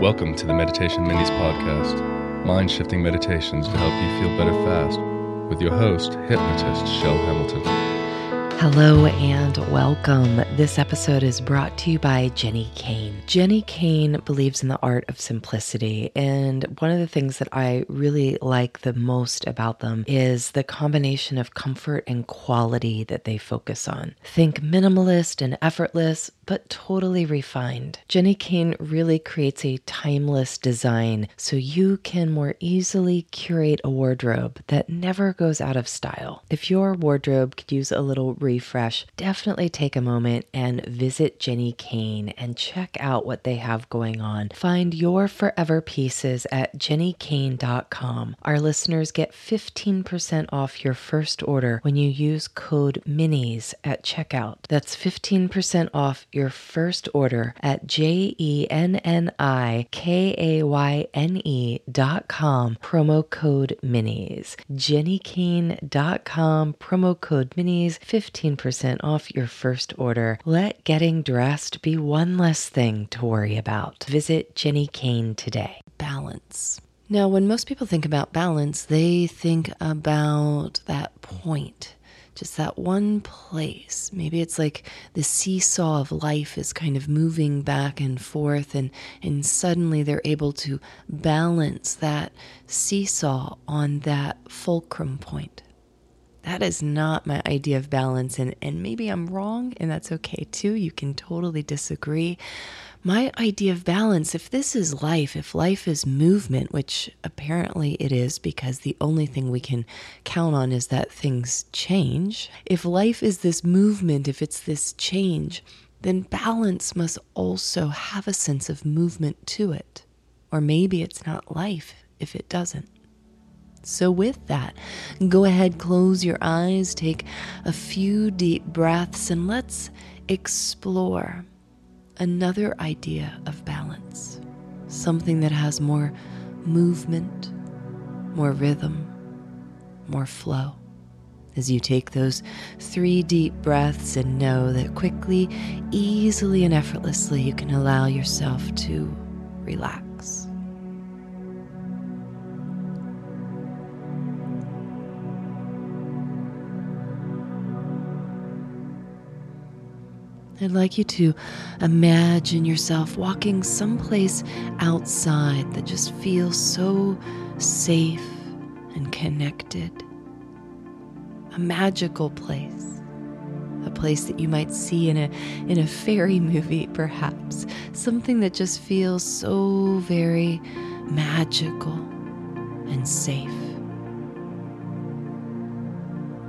Welcome to the Meditation Minis podcast, mind shifting meditations to help you feel better fast, with your host, hypnotist Shell Hamilton. Hello and welcome. This episode is brought to you by Jenni Kayne. Jenni Kayne believes in the art of simplicity, and one of the things that I really like the most about them is the combination of comfort and quality that they focus on. Think minimalist and effortless, but totally refined. Jenni Kayne really creates a timeless design so you can more easily curate a wardrobe that never goes out of style. If your wardrobe could use a little refresh, definitely take a moment and visit Jenni Kayne and check out what they have going on. Find your forever pieces at jennikayne.com. Our listeners get 15% off your first order when you use code MINIS at checkout. That's 15% off your first order at J E N N I K A Y N E dot com, promo code MINIS. JenniKayne.com, promo code MINIS, 15 15% off your first order. Let getting dressed be one less thing to worry about. Visit Jenni Kayne today. Balance. Now, when most people think about balance, they think about that point just that one place. Maybe it's like the seesaw of life is kind of moving back and forth, and, and suddenly they're able to balance that seesaw on that fulcrum point that is not my idea of balance and and maybe I'm wrong and that's okay too. You can totally disagree. My idea of balance if this is life if life is movement which apparently it is because the only thing we can count on is that things change if life is this movement if it's this change then balance must also have a sense of movement to it. Or maybe it's not life if it doesn't so, with that, go ahead, close your eyes, take a few deep breaths, and let's explore another idea of balance. Something that has more movement, more rhythm, more flow. As you take those three deep breaths and know that quickly, easily, and effortlessly you can allow yourself to relax. I'd like you to imagine yourself walking someplace outside that just feels so safe and connected. A magical place. A place that you might see in a in a fairy movie perhaps. Something that just feels so very magical and safe.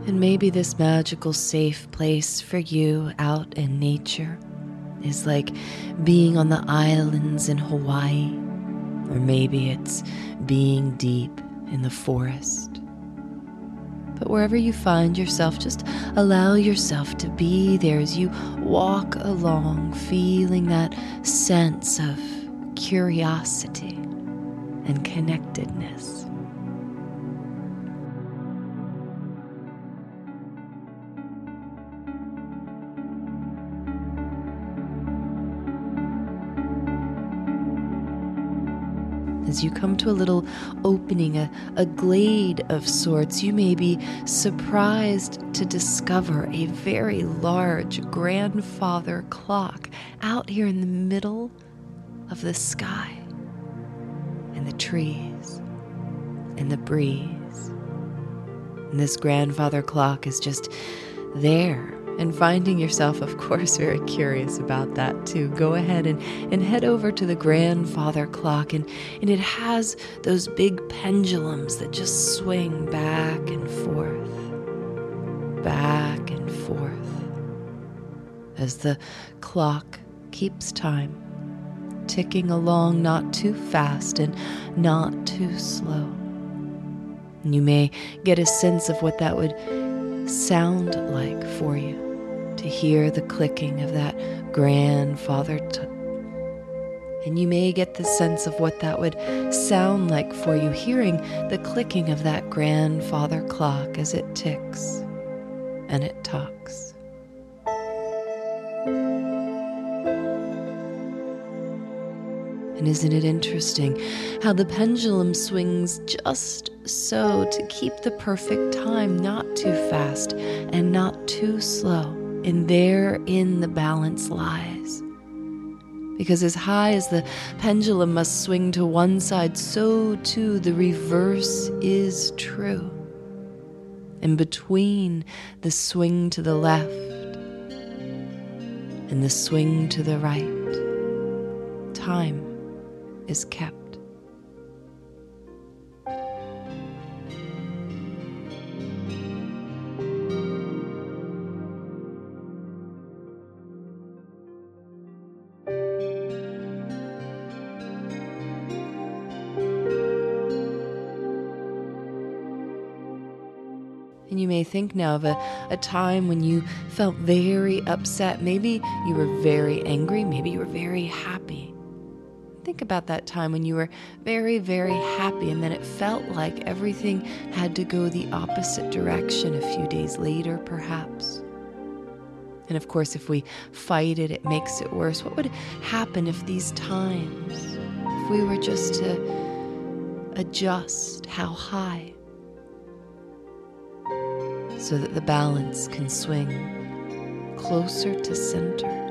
And maybe this magical, safe place for you out in nature is like being on the islands in Hawaii, or maybe it's being deep in the forest. But wherever you find yourself, just allow yourself to be there as you walk along, feeling that sense of curiosity and connectedness. As you come to a little opening, a, a glade of sorts, you may be surprised to discover a very large grandfather clock out here in the middle of the sky and the trees and the breeze. And this grandfather clock is just there and finding yourself, of course, very curious about that too, go ahead and, and head over to the grandfather clock. And, and it has those big pendulums that just swing back and forth, back and forth, as the clock keeps time, ticking along not too fast and not too slow. You may get a sense of what that would sound like for you to hear the clicking of that grandfather. T- and you may get the sense of what that would sound like for you, hearing the clicking of that grandfather clock as it ticks and it talks. And isn't it interesting how the pendulum swings just so to keep the perfect time, not too fast and not too slow? And therein the balance lies. Because as high as the pendulum must swing to one side, so too the reverse is true. And between the swing to the left and the swing to the right, time is kept. And you may think now of a, a time when you felt very upset. Maybe you were very angry. Maybe you were very happy. Think about that time when you were very, very happy, and then it felt like everything had to go the opposite direction a few days later, perhaps. And of course, if we fight it, it makes it worse. What would happen if these times, if we were just to adjust how high so that the balance can swing closer to center.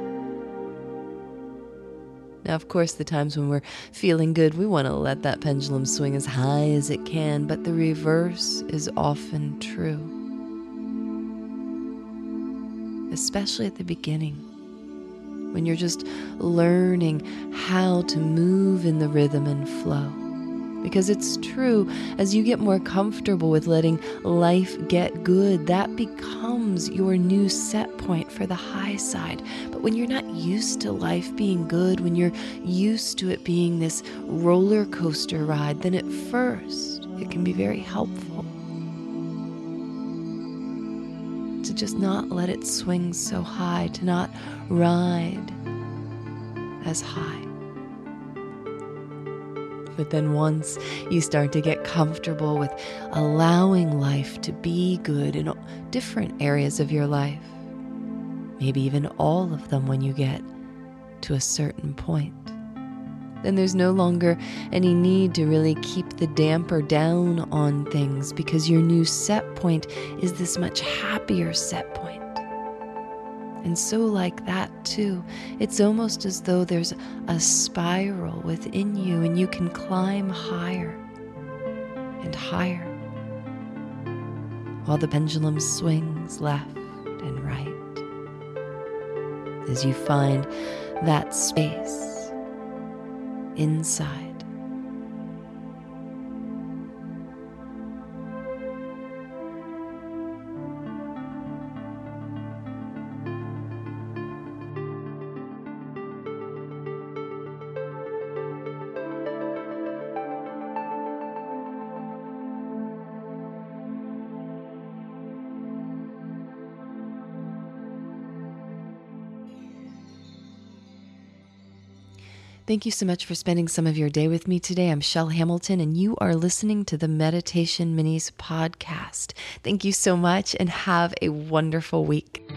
Now, of course, the times when we're feeling good, we want to let that pendulum swing as high as it can, but the reverse is often true. Especially at the beginning, when you're just learning how to move in the rhythm and flow. Because it's true, as you get more comfortable with letting life get good, that becomes your new set point for the high side. But when you're not used to life being good, when you're used to it being this roller coaster ride, then at first it can be very helpful to just not let it swing so high, to not ride as high. But then once you start to get comfortable with allowing life to be good in different areas of your life, maybe even all of them when you get to a certain point, then there's no longer any need to really keep the damper down on things because your new set point is this much happier set point. And so, like that, too, it's almost as though there's a spiral within you and you can climb higher and higher while the pendulum swings left and right as you find that space inside. Thank you so much for spending some of your day with me today. I'm Shell Hamilton, and you are listening to the Meditation Minis podcast. Thank you so much, and have a wonderful week.